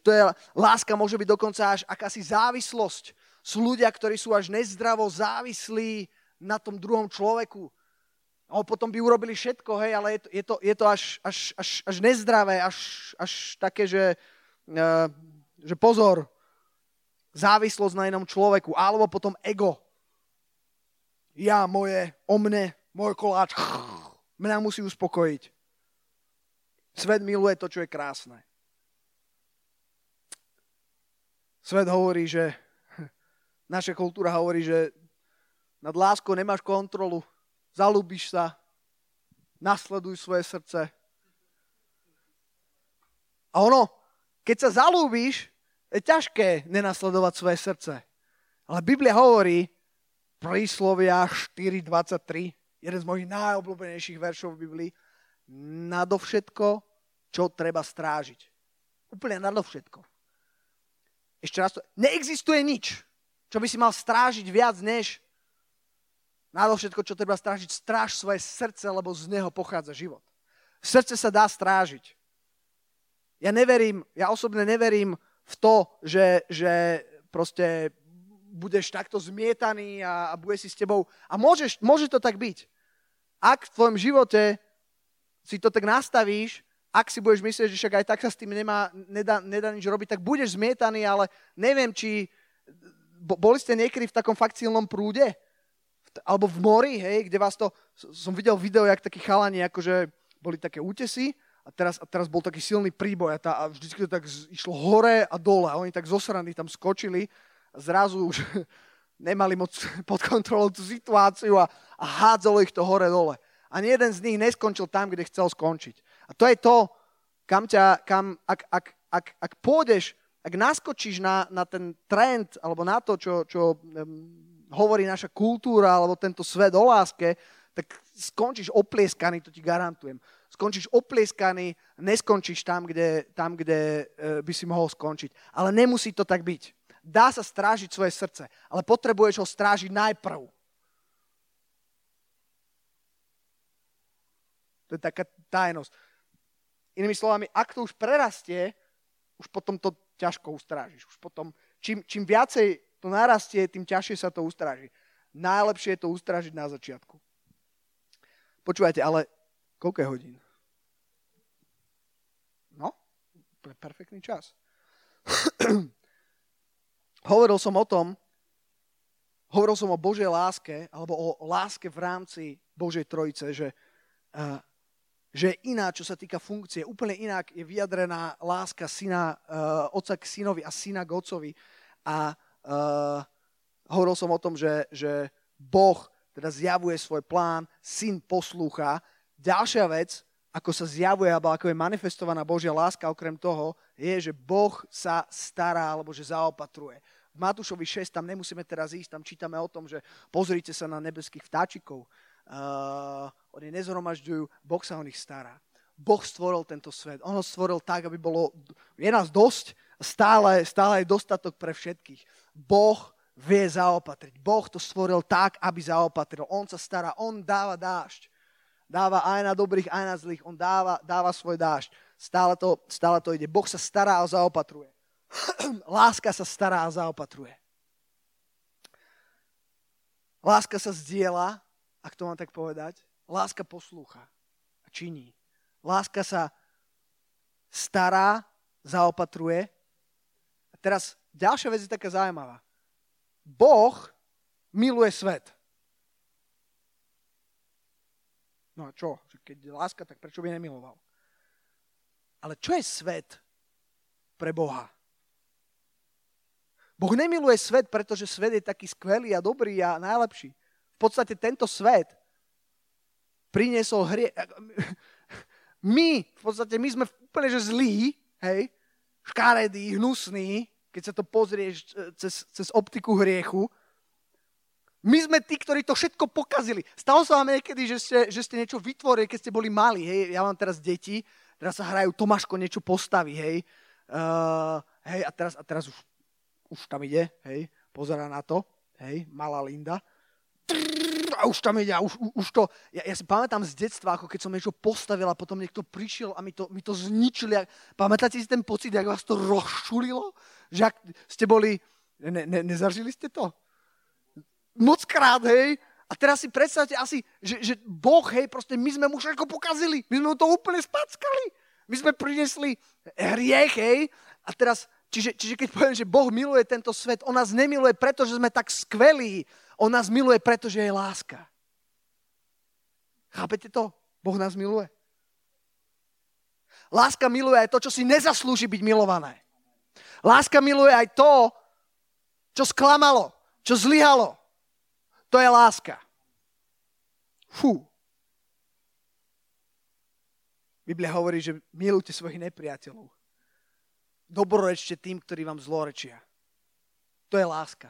S1: To je, láska môže byť dokonca až akási závislosť sú ľudia, ktorí sú až nezdravo závislí na tom druhom človeku. A potom by urobili všetko, hej, ale je to, je to, je to až, až, až, až nezdravé, až, až také, že, uh, že pozor, závislosť na inom človeku, alebo potom ego. Ja, moje, o mne, môj koláč, mňa musí uspokojiť. Svet miluje to, čo je krásne. Svet hovorí, že Naša kultúra hovorí, že nad láskou nemáš kontrolu, zalúbiš sa, nasleduj svoje srdce. A ono, keď sa zalúbiš, je ťažké nenasledovať svoje srdce. Ale Biblia hovorí, príslovia 4.23, jeden z mojich najobľúbenejších veršov v Biblii, nadovšetko, čo treba strážiť. Úplne nadovšetko. Ešte raz to, neexistuje nič, čo by si mal strážiť viac než všetko, čo treba strážiť, stráž svoje srdce, lebo z neho pochádza život. Srdce sa dá strážiť. Ja neverím, ja osobne neverím v to, že, že proste budeš takto zmietaný a, a bude si s tebou. A môžeš, môže to tak byť. Ak v tvojom živote si to tak nastavíš, ak si budeš myslieť, že však aj tak sa s tým nemá, nedá, nedá nič robiť, tak budeš zmietaný, ale neviem, či boli ste niekedy v takom fakt silnom prúde? Alebo v mori, hej, kde vás to... Som videl video, jak takí chalani, akože boli také útesy a teraz, a teraz bol taký silný príboj a, tá, a vždy to tak išlo hore a dole a oni tak zosraní tam skočili a zrazu už nemali moc pod kontrolou tú situáciu a, a hádzalo ich to hore-dole. Ani jeden z nich neskončil tam, kde chcel skončiť. A to je to, kam ťa, kam, ak, ak, ak, ak pôjdeš, ak naskočíš na, na ten trend, alebo na to, čo, čo um, hovorí naša kultúra, alebo tento svet o láske, tak skončíš oplieskaný, to ti garantujem. Skončíš oplieskaný, neskončíš tam, kde, tam, kde uh, by si mohol skončiť. Ale nemusí to tak byť. Dá sa strážiť svoje srdce, ale potrebuješ ho strážiť najprv. To je taká tajnosť. Inými slovami, ak to už prerastie, už potom to ťažko ustrážiš. Už potom, čím, čím viacej to narastie, tým ťažšie sa to ustráži. Najlepšie je to ustrážiť na začiatku. Počúvajte, ale koľko je hodín? No, je perfektný čas. hovoril som o tom, hovoril som o Božej láske, alebo o láske v rámci Božej trojice, že uh, že je iná, čo sa týka funkcie. Úplne inak je vyjadrená láska syna, uh, otca k synovi a syna k otcovi. A uh, hovoril som o tom, že, že Boh teda zjavuje svoj plán, syn poslúcha. Ďalšia vec, ako sa zjavuje, alebo ako je manifestovaná Božia láska, okrem toho, je, že Boh sa stará, alebo že zaopatruje. V Matúšovi 6 tam nemusíme teraz ísť, tam čítame o tom, že pozrite sa na nebeských vtáčikov, uh, oni nezhromažďujú, Boh sa o nich stará. Boh stvoril tento svet. On ho stvoril tak, aby bolo, je nás dosť, stále, stále je dostatok pre všetkých. Boh vie zaopatriť. Boh to stvoril tak, aby zaopatril. On sa stará, on dáva dážď. Dáva aj na dobrých, aj na zlých. On dáva, dáva svoj dážď. Stále to, stále to ide. Boh sa stará a zaopatruje. Láska sa stará a zaopatruje. Láska sa zdieľa ak to mám tak povedať, láska poslúcha a činí. Láska sa stará, zaopatruje. A teraz ďalšia vec je taká zaujímavá. Boh miluje svet. No a čo? Keď je láska, tak prečo by nemiloval? Ale čo je svet pre Boha? Boh nemiluje svet, pretože svet je taký skvelý a dobrý a najlepší podstate tento svet priniesol hrie... My, v podstate, my sme úplne že zlí, hej, škaredí, hnusní, keď sa to pozrieš e, cez, cez optiku hriechu. My sme tí, ktorí to všetko pokazili. Stalo sa vám niekedy, že ste, že ste niečo vytvorili, keď ste boli mali, hej, ja mám teraz deti, teraz sa hrajú, Tomáško niečo postaví, hej, uh, hej, a teraz, a teraz už, už tam ide, hej, pozera na to, hej, malá Linda a už tam ide, a už, už to, ja, ja si pamätám z detstva, ako keď som niečo postavil a potom niekto prišiel a mi to, mi to zničili. Pamätáte si ten pocit, jak vás to rozšulilo? Že ak ste boli, ne, ne, nezažili ste to? Mockrát, hej? A teraz si predstavte asi, že, že Boh, hej, proste my sme mu všetko pokazili. My sme mu to úplne spackali. My sme prinesli hriech, hej? A teraz, čiže, čiže keď poviem, že Boh miluje tento svet, on nás nemiluje, pretože sme tak skvelí, on nás miluje, pretože je láska. Chápete to? Boh nás miluje. Láska miluje aj to, čo si nezaslúži byť milované. Láska miluje aj to, čo sklamalo, čo zlyhalo. To je láska. Fú. Biblia hovorí, že milujte svojich nepriateľov. Dobrorečte tým, ktorí vám zlorečia. To je láska.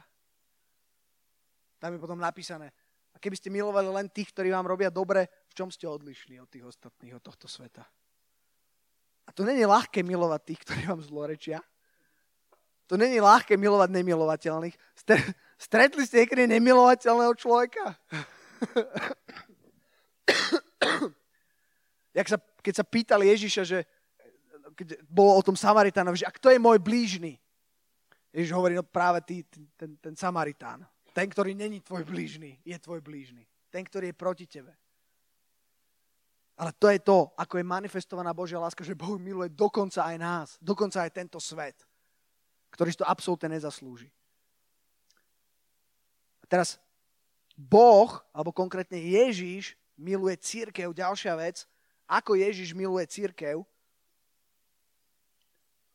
S1: Tam je potom napísané, a keby ste milovali len tých, ktorí vám robia dobre, v čom ste odlišní od tých ostatných, od tohto sveta? A to není ľahké milovať tých, ktorí vám zlorečia. To není ľahké milovať nemilovateľných. Stretli ste niekedy nemilovateľného človeka? Jak sa, keď sa pýtali Ježiša, že keď bolo o tom Samaritánovi, že a kto je môj blížny? Ježiš hovorí, no práve ty, ten, ten Samaritán, ten, ktorý není tvoj blížny, je tvoj blížny. Ten, ktorý je proti tebe. Ale to je to, ako je manifestovaná Božia láska, že Boh miluje dokonca aj nás, dokonca aj tento svet, ktorý to absolútne nezaslúži. A teraz Boh, alebo konkrétne Ježíš, miluje církev, ďalšia vec, ako Ježiš miluje církev,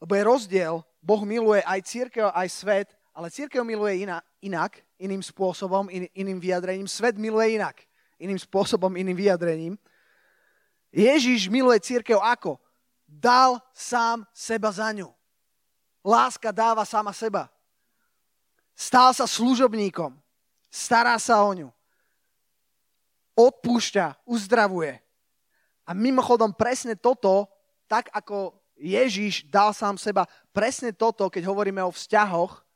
S1: lebo je rozdiel, Boh miluje aj církev, aj svet, ale církev miluje inak, inak iným spôsobom, in, iným vyjadrením. Svet miluje inak, iným spôsobom, iným vyjadrením. Ježiš miluje církev ako? Dal sám seba za ňu. Láska dáva sama seba. Stal sa služobníkom. Stará sa o ňu. Odpúšťa, uzdravuje. A mimochodom presne toto, tak ako Ježiš dal sám seba, presne toto, keď hovoríme o vzťahoch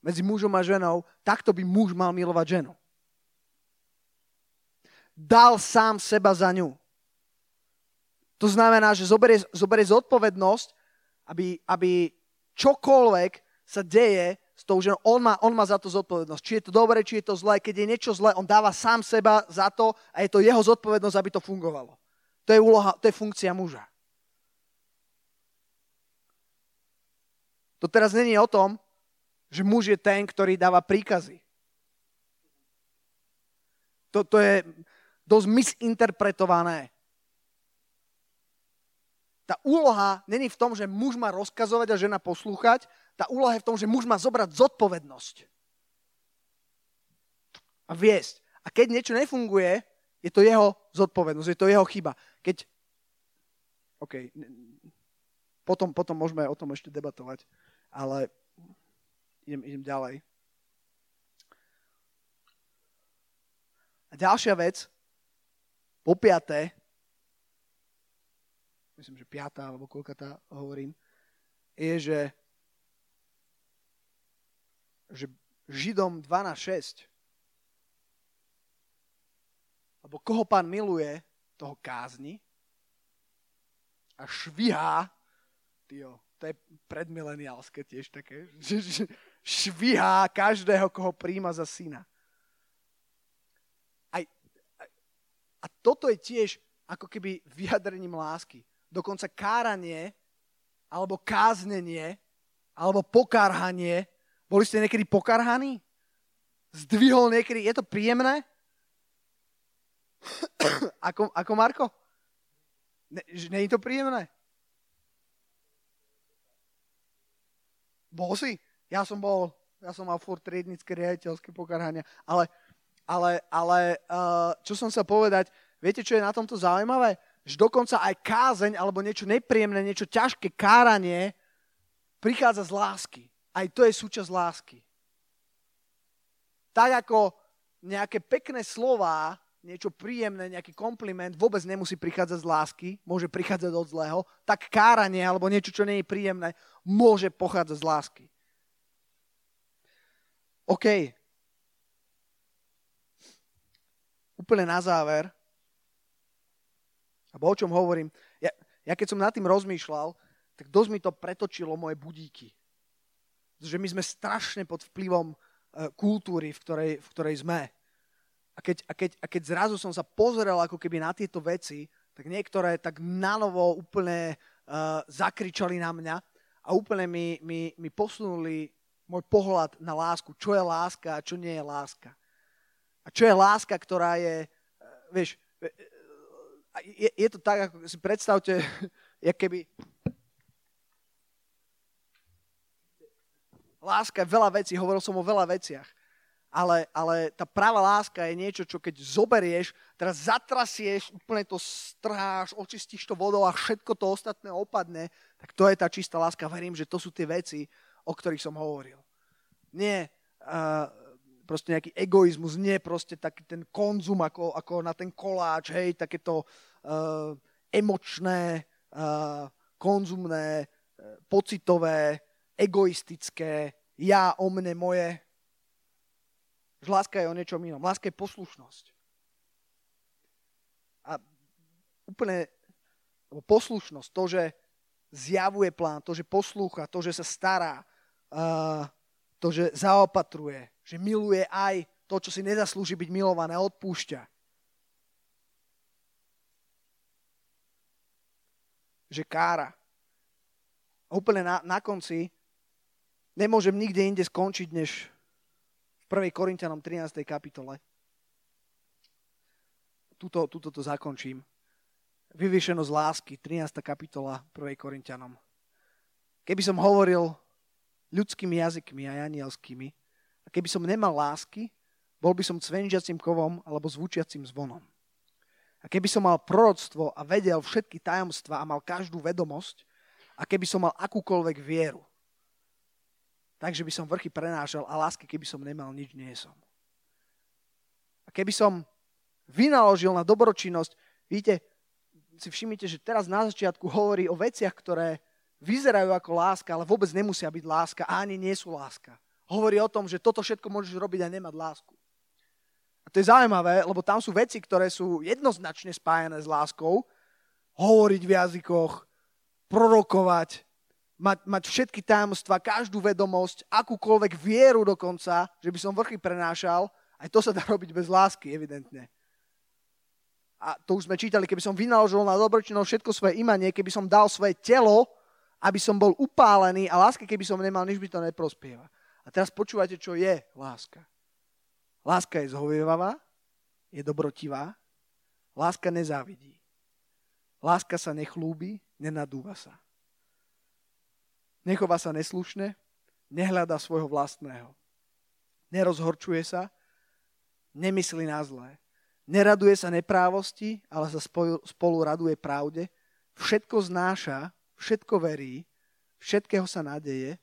S1: medzi mužom a ženou, takto by muž mal milovať ženu. Dal sám seba za ňu. To znamená, že zoberie, zoberie zodpovednosť, aby, aby čokoľvek sa deje s tou ženou, on má, on má za to zodpovednosť. Či je to dobré, či je to zlé. Keď je niečo zlé, on dáva sám seba za to a je to jeho zodpovednosť, aby to fungovalo. To je úloha, to je funkcia muža. To teraz není o tom, že muž je ten, ktorý dáva príkazy. To, to je dosť misinterpretované. Tá úloha není v tom, že muž má rozkazovať a žena poslúchať. Tá úloha je v tom, že muž má zobrať zodpovednosť. A viesť. A keď niečo nefunguje, je to jeho zodpovednosť, je to jeho chyba. Keď... OK, potom, potom môžeme o tom ešte debatovať, ale idem, idem ďalej. A ďalšia vec, po piaté, myslím, že piatá, alebo koľka tá hovorím, je, že, že Židom 12.6 lebo koho pán miluje, toho kázni a švihá, tyjo, to je predmileniálske tiež také, že, že švihá každého, koho príjma za syna. Aj, a toto je tiež ako keby vyjadrením lásky. Dokonca káranie, alebo káznenie, alebo pokárhanie. Boli ste niekedy pokarhaní? Zdvihol niekedy, je to príjemné? ako, ako Marko? Ne, nie je to príjemné? Bol si? Ja som bol, ja som mal furt triednické riaditeľské pokarhania, ale, ale, ale uh, čo som sa povedať, viete, čo je na tomto zaujímavé? Že dokonca aj kázeň alebo niečo nepríjemné, niečo ťažké káranie prichádza z lásky. Aj to je súčasť lásky. Tak ako nejaké pekné slova niečo príjemné, nejaký kompliment vôbec nemusí prichádzať z lásky, môže prichádzať od zlého, tak káranie alebo niečo, čo nie je príjemné, môže pochádzať z lásky. OK. Úplne na záver, alebo o čom hovorím, ja, ja keď som nad tým rozmýšľal, tak dosť mi to pretočilo moje budíky. Že my sme strašne pod vplyvom e, kultúry, v ktorej, v ktorej sme a keď, a, keď, a keď zrazu som sa pozrel ako keby na tieto veci, tak niektoré tak nanovo úplne uh, zakričali na mňa a úplne mi, mi, mi posunuli môj pohľad na lásku. Čo je láska a čo nie je láska. A čo je láska, ktorá je, uh, vieš, uh, je, je to tak, ako si predstavte, jak keby láska je veľa vecí, hovoril som o veľa veciach ale, ale tá práva láska je niečo, čo keď zoberieš, teraz zatrasieš, úplne to strháš, očistíš to vodou a všetko to ostatné opadne, tak to je tá čistá láska. Verím, že to sú tie veci, o ktorých som hovoril. Nie uh, proste nejaký egoizmus, nie proste taký ten konzum ako, ako na ten koláč, hej, takéto uh, emočné, uh, konzumné, uh, pocitové, egoistické, ja o mne, moje, láska je o niečom inom. Láska je poslušnosť. A úplne poslušnosť, to, že zjavuje plán, to, že poslúcha, to, že sa stará, uh, to, že zaopatruje, že miluje aj to, čo si nezaslúži byť milované, odpúšťa. Že kára. A úplne na, na konci nemôžem nikde inde skončiť, než v 1. Korintianom 13. kapitole. Tuto, tuto to zakončím. Vyviešenosť lásky, 13. kapitola 1. Korintianom. Keby som hovoril ľudskými jazykmi a anielskými. A keby som nemal lásky, bol by som cvenžiacim kovom alebo zvučiacim zvonom. A keby som mal proroctvo a vedel všetky tajomstva a mal každú vedomosť, a keby som mal akúkoľvek vieru, takže by som vrchy prenášal a lásky, keby som nemal, nič nie som. A keby som vynaložil na dobročinnosť, vidíte, si všimnite, že teraz na začiatku hovorí o veciach, ktoré vyzerajú ako láska, ale vôbec nemusia byť láska a ani nie sú láska. Hovorí o tom, že toto všetko môžeš robiť a nemať lásku. A to je zaujímavé, lebo tam sú veci, ktoré sú jednoznačne spájané s láskou. Hovoriť v jazykoch, prorokovať, mať, mať všetky tajomstvá, každú vedomosť, akúkoľvek vieru dokonca, že by som vrchy prenášal, aj to sa dá robiť bez lásky, evidentne. A to už sme čítali, keby som vynaložil na dobročinnosť všetko svoje imanie, keby som dal svoje telo aby som bol upálený a láska, keby som nemal, nič by to neprospieva. A teraz počúvate, čo je láska. Láska je zhovievavá, je dobrotivá, láska nezávidí. Láska sa nechlúbi, nenadúva sa. Nechová sa neslušne, nehľada svojho vlastného. Nerozhorčuje sa, nemyslí na zlé. Neraduje sa neprávosti, ale sa spolu raduje pravde. Všetko znáša, všetko verí, všetkého sa nádeje,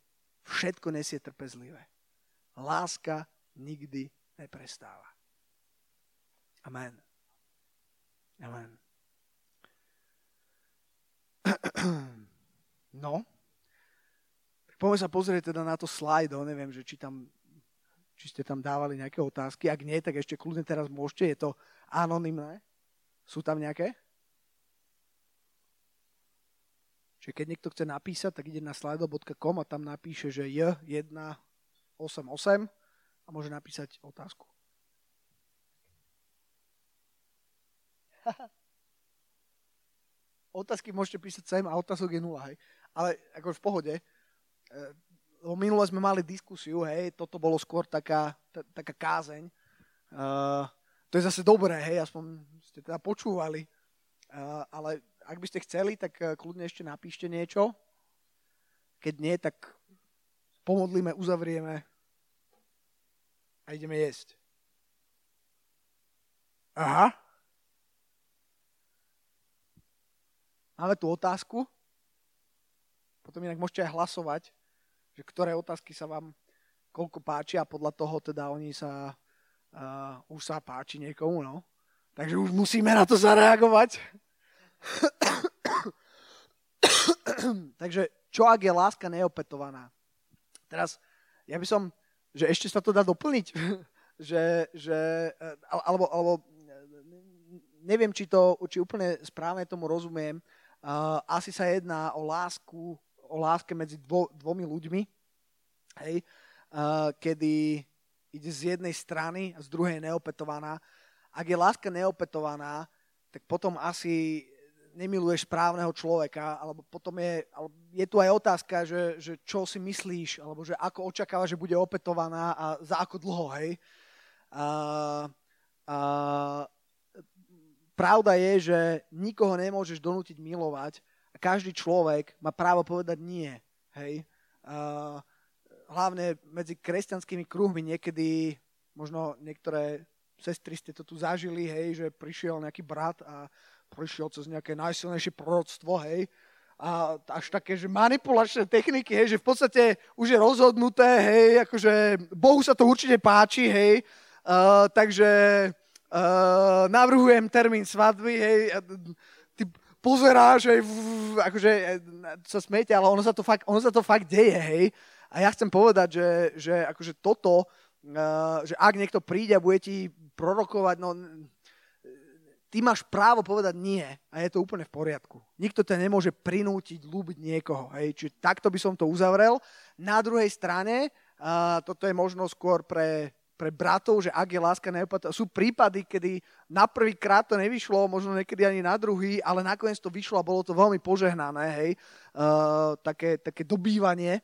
S1: všetko nesie trpezlivé. Láska nikdy neprestáva. Amen. Amen. No, poďme sa pozrieť teda na to slajdo, neviem, že či tam či ste tam dávali nejaké otázky. Ak nie, tak ešte kľudne teraz môžete, je to anonymné. Sú tam nejaké? Čiže keď niekto chce napísať, tak ide na slido.com a tam napíše, že J188 a môže napísať otázku. Otázky môžete písať sem a otázok je nula, hej. Ale ako v pohode. E, lebo minule sme mali diskusiu, hej, toto bolo skôr taká, t- taká kázeň. Uh, to je zase dobré, hej, aspoň ste teda počúvali. Uh, ale ak by ste chceli, tak eh, kľudne ešte napíšte niečo. Keď nie, tak pomodlíme, uzavrieme a ideme jesť. Aha. Máme tu otázku. Potom inak môžete aj hlasovať, že ktoré otázky sa vám koľko páči a podľa toho teda oni sa uh, už sa páči niekomu, no. Takže už musíme na to zareagovať. Takže čo ak je láska neopetovaná? Teraz, ja by som, že ešte sa to dá doplniť, že, že eh, alebo, alebo neviem, či to, či úplne správne tomu rozumiem, uh, asi sa jedná o lásku, o láske medzi dvo, dvomi ľuďmi, hej, uh, kedy ide z jednej strany a z druhej neopetovaná. Ak je láska neopetovaná, tak potom asi nemiluješ správneho človeka, alebo potom je, alebo je tu aj otázka, že, že čo si myslíš, alebo že ako očakávaš, že bude opetovaná a za ako dlho, hej. A, a, pravda je, že nikoho nemôžeš donútiť milovať a každý človek má právo povedať nie, hej. A, hlavne medzi kresťanskými kruhmi niekedy, možno niektoré sestry ste to tu zažili, hej, že prišiel nejaký brat a prišiel cez nejaké najsilnejšie proroctvo, hej, a až také, že manipulačné techniky, hej, že v podstate už je rozhodnuté, hej, akože Bohu sa to určite páči, hej, uh, takže uh, navrhujem termín svadby, hej, a ty pozeráš, hej, akože sa smete, ale ono sa to fakt, ono sa to fakt deje, hej, a ja chcem povedať, že, že akože toto, uh, že ak niekto príde a bude ti prorokovať, no ty máš právo povedať nie a je to úplne v poriadku. Nikto ťa nemôže prinútiť ľúbiť niekoho. Hej. Čiže takto by som to uzavrel. Na druhej strane, A toto je možno skôr pre, pre bratov, že ak je láska neopatá. Sú prípady, kedy na prvý krát to nevyšlo, možno niekedy ani na druhý, ale nakoniec to vyšlo a bolo to veľmi požehnané, hej. Uh, také, také dobývanie.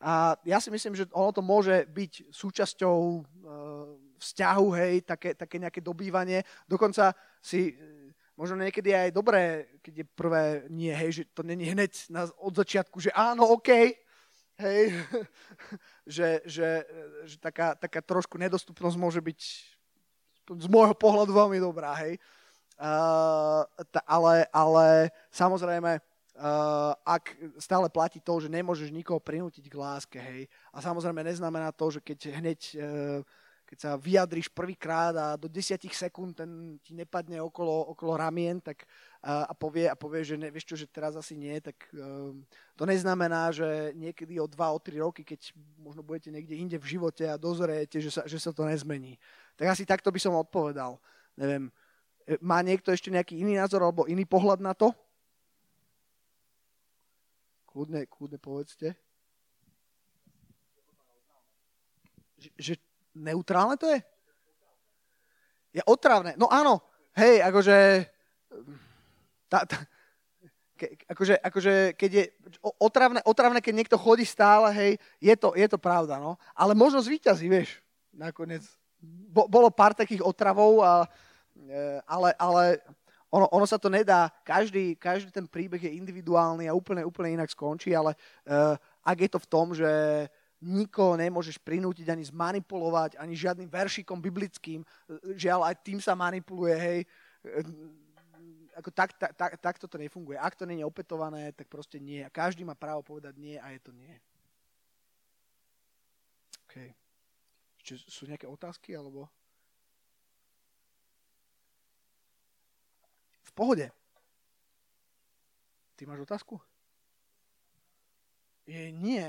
S1: A ja si myslím, že ono to môže byť súčasťou uh, vzťahu, hej, také, také nejaké dobývanie. Dokonca si možno niekedy aj dobré, keď je prvé nie, hej, že to není hneď na, od začiatku, že áno, OK, hej, že, že, že taká, taká trošku nedostupnosť môže byť z môjho pohľadu veľmi dobrá, hej. Uh, ta, ale, ale samozrejme, uh, ak stále platí to, že nemôžeš nikoho prinútiť k láske, hej. A samozrejme neznamená to, že keď hneď uh, keď sa vyjadriš prvýkrát a do 10 sekúnd ten ti nepadne okolo, okolo ramien tak, a, a, povie, a povie, že ne, vieš čo, že teraz asi nie, tak um, to neznamená, že niekedy o 2, o 3 roky, keď možno budete niekde inde v živote a dozriete, že sa, že sa to nezmení. Tak asi takto by som odpovedal. Neviem, e, má niekto ešte nejaký iný názor alebo iný pohľad na to? Kľudne, kľudne povedzte. Že, že neutrálne to je? Je otravné. No áno, hej, akože... Tá, tá, ke, akože, akože keď je otravné, otravné, keď niekto chodí stále, hej, je to, je to pravda, no. Ale možno zvýťazí, vieš, nakoniec. Bo, bolo pár takých otravov, a, e, ale, ale ono, ono sa to nedá, každý, každý ten príbeh je individuálny a úplne, úplne inak skončí, ale uh, ak je to v tom, že nikoho nemôžeš prinútiť ani zmanipulovať, ani žiadnym veršikom biblickým. Žiaľ, aj tým sa manipuluje, hej. Ako tak, tak, tak, takto to nefunguje. Ak to nie je opetované, tak proste nie. A každý má právo povedať nie a je to nie. OK. Ešte sú nejaké otázky, alebo... V pohode. Ty máš otázku? Je, nie.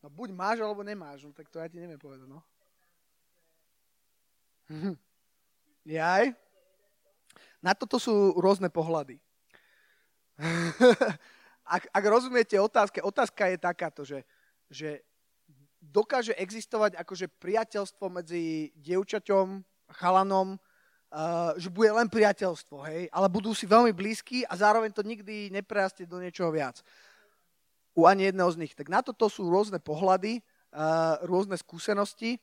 S1: No buď máš, alebo nemáš, no tak to ja ti neviem povedať, no. Jaj? Na toto sú rôzne pohľady. ak, ak rozumiete otázke, otázka je takáto, že, že dokáže existovať akože priateľstvo medzi dievčaťom, chalanom, uh, že bude len priateľstvo, hej, ale budú si veľmi blízki a zároveň to nikdy neprerastie do niečoho viac u ani jedného z nich. Tak na toto sú rôzne pohľady, rôzne skúsenosti.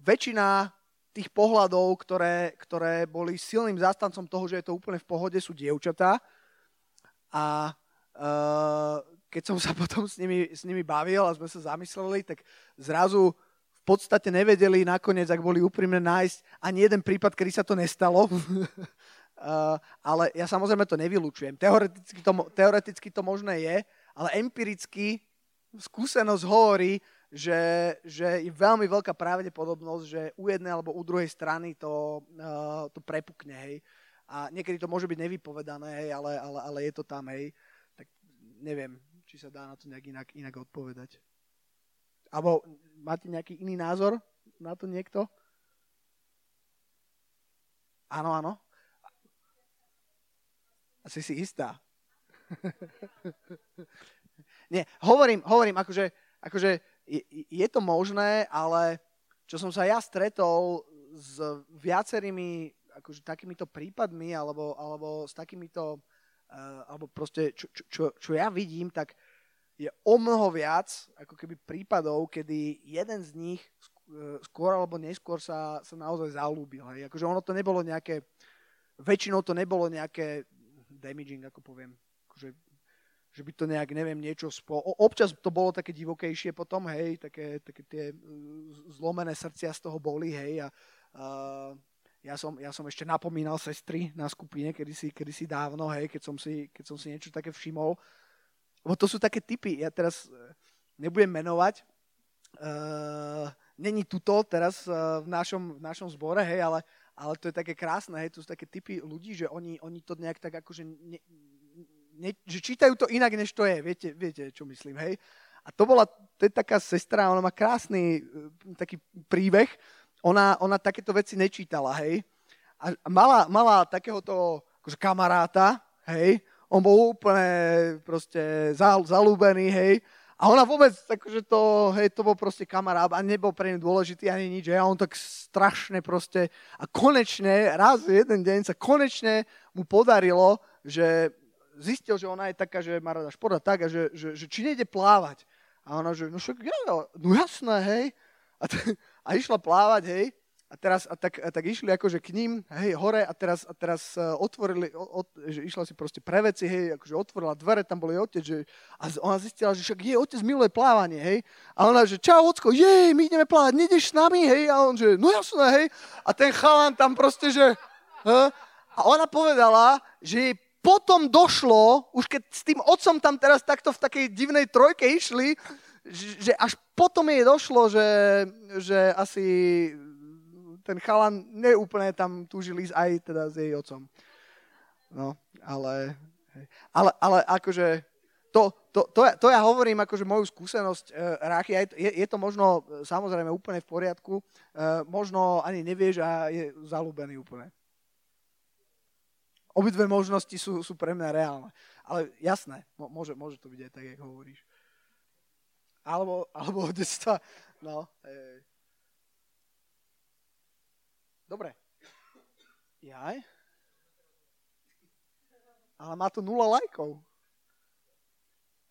S1: Väčšina tých pohľadov, ktoré, ktoré boli silným zástancom toho, že je to úplne v pohode, sú dievčatá. A keď som sa potom s nimi, s nimi bavil a sme sa zamysleli, tak zrazu v podstate nevedeli nakoniec, ak boli úprimne nájsť ani jeden prípad, kedy sa to nestalo. Uh, ale ja samozrejme to nevylučujem. Teoreticky to, teoreticky to možné je, ale empiricky skúsenosť hovorí, že, že je veľmi veľká pravdepodobnosť, že u jednej alebo u druhej strany to, uh, to prepukne, hej. A niekedy to môže byť nevypovedané, hej, ale, ale, ale je to tam, hej. Tak neviem, či sa dá na to nejak inak, inak odpovedať. Alebo máte nejaký iný názor na to niekto? Áno, áno. Asi si istá. Nie, hovorím, hovorím, akože, akože je, je to možné, ale čo som sa ja stretol s viacerými akože takýmito prípadmi alebo, alebo s takýmito uh, alebo proste čo, čo, čo, čo ja vidím, tak je o mnoho viac ako keby prípadov, kedy jeden z nich eh, skôr alebo neskôr sa, sa naozaj zalúbil. Hej. Akože ono to nebolo nejaké, väčšinou to nebolo nejaké damaging, ako poviem. Akože, že by to nejak, neviem, niečo spo... Občas to bolo také divokejšie potom, hej, také, také tie uh, zlomené srdcia z toho boli, hej, a uh, ja som, ja som ešte napomínal sestry na skupine kedysi, kedysi dávno, hej, keď som, si, keď som si niečo také všimol. Lebo to sú také typy, ja teraz uh, nebudem menovať, uh, není tuto teraz uh, v, našom, v našom zbore, hej, ale, ale to je také krásne, hej, to sú také typy ľudí, že oni, oni to nejak tak akože, ne, ne, že čítajú to inak, než to je, viete, viete čo myslím, hej. A to bola, to je taká sestra, ona má krásny e, taký príbeh, ona, ona takéto veci nečítala, hej. A mala, mala takéhoto akože kamaráta, hej, On bol úplne proste zalúbený, hej. A ona vôbec, takže to, hej, to bol proste kamarát a nebol pre ňu dôležitý ani nič. A on tak strašne proste, a konečne, raz jeden deň sa konečne mu podarilo, že zistil, že ona je taká, že má rada šport a tak, a že, že, že či nejde plávať. A ona, že no však ja, no jasné, hej. A, t- a išla plávať, hej. A teraz a tak, a tak išli akože k ním, hej, hore a teraz, a teraz uh, otvorili, o, o, že išla si proste pre veci, hej, akože otvorila dvere, tam bol jej otec, že, a ona zistila, že však jej otec miluje plávanie, hej. A ona, že čau, ocko, jej, my ideme plávať, nedeš s nami, hej. A on, že no jasné, hej. A ten chalan tam proste, že... Uh, a ona povedala, že jej potom došlo, už keď s tým otcom tam teraz takto v takej divnej trojke išli, že až potom jej došlo, že, že asi ten chalan neúplne tam túžil ísť aj teda s jej otcom. No, ale, ale, ale akože to, to, to, ja, to ja hovorím akože moju skúsenosť, uh, Ráchy, je, je to možno e, samozrejme úplne v poriadku, uh, možno ani nevieš a je zalúbený úplne. Obidve možnosti sú, sú pre mňa reálne. Ale jasné, môže, môže to byť aj tak, jak hovoríš. Alebo, alebo od detstva, no, e, Dobre. Jaj. Ale má to nula lajkov.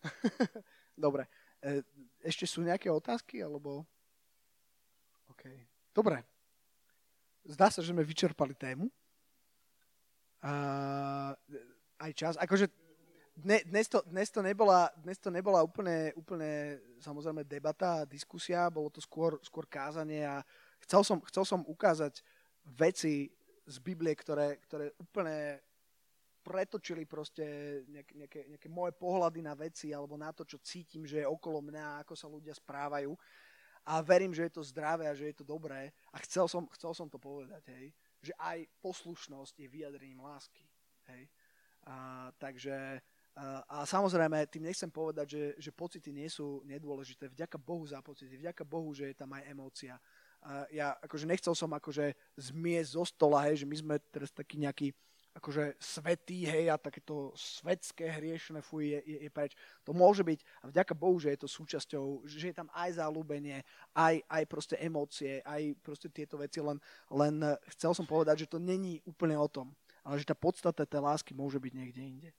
S1: Dobre. E, ešte sú nejaké otázky, alebo... OK. Dobre. Zdá sa, že sme vyčerpali tému. A, aj čas. Akože dnes, to, dnes, to nebola, dnes to nebola úplne, úplne samozrejme debata, diskusia, bolo to skôr, skôr kázanie a chcel som, chcel som ukázať veci z Biblie, ktoré, ktoré úplne pretočili proste nejaké, nejaké, nejaké moje pohľady na veci alebo na to, čo cítim, že je okolo mňa, ako sa ľudia správajú. A verím, že je to zdravé a že je to dobré. A chcel som, chcel som to povedať, hej, že aj poslušnosť je vyjadrením lásky. Hej. A, takže a, a samozrejme, tým nechcem povedať, že, že pocity nie sú nedôležité. Vďaka Bohu za pocity, vďaka Bohu, že je tam aj emócia ja akože nechcel som akože zmiesť zo stola, hej, že my sme teraz takí nejakí akože svetý, hej, a takéto svetské hriešne fuj je, je, je preč. To môže byť, a vďaka Bohu, že je to súčasťou, že je tam aj zalúbenie, aj, aj proste emócie, aj proste tieto veci, len, len chcel som povedať, že to není úplne o tom, ale že tá podstata tej lásky môže byť niekde inde.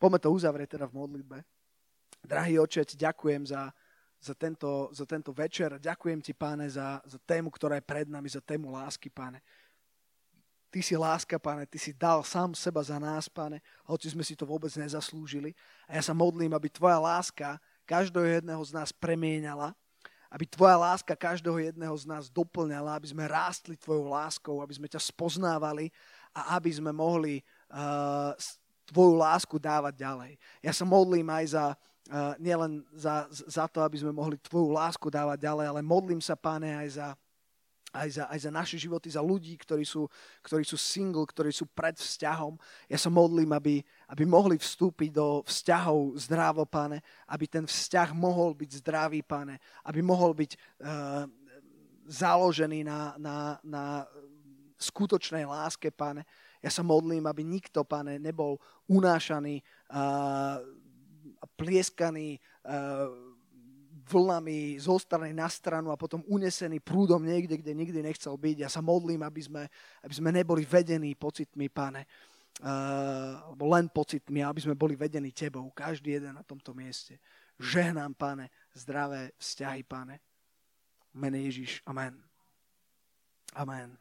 S1: Poďme to uzavrieť teda v modlitbe. Drahý očec, ďakujem za, za tento, za tento večer. Ďakujem ti, páne, za, za tému, ktorá je pred nami, za tému lásky, páne. Ty si láska, páne, ty si dal sám seba za nás, páne, hoci sme si to vôbec nezaslúžili. A ja sa modlím, aby tvoja láska každého jedného z nás premieňala, aby tvoja láska každého jedného z nás doplňala, aby sme rástli tvojou láskou, aby sme ťa spoznávali a aby sme mohli uh, tvoju lásku dávať ďalej. Ja sa modlím aj za nielen za, za to, aby sme mohli Tvoju lásku dávať ďalej, ale modlím sa, Páne, aj za, aj za, aj za naše životy, za ľudí, ktorí sú, ktorí sú single, ktorí sú pred vzťahom. Ja sa modlím, aby, aby mohli vstúpiť do vzťahov zdravo, Páne, aby ten vzťah mohol byť zdravý, Páne, aby mohol byť uh, založený na, na, na skutočnej láske, Páne. Ja sa modlím, aby nikto, Pane, nebol unášaný uh, plieskaný uh, vlnami zo strany na stranu a potom unesený prúdom niekde, kde nikdy nechcel byť. Ja sa modlím, aby sme, aby sme neboli vedení pocitmi, pane, uh, alebo len pocitmi, aby sme boli vedení tebou, každý jeden na tomto mieste. Žehnám, pane, zdravé vzťahy, pane. Mene Ježiš. Amen. Amen.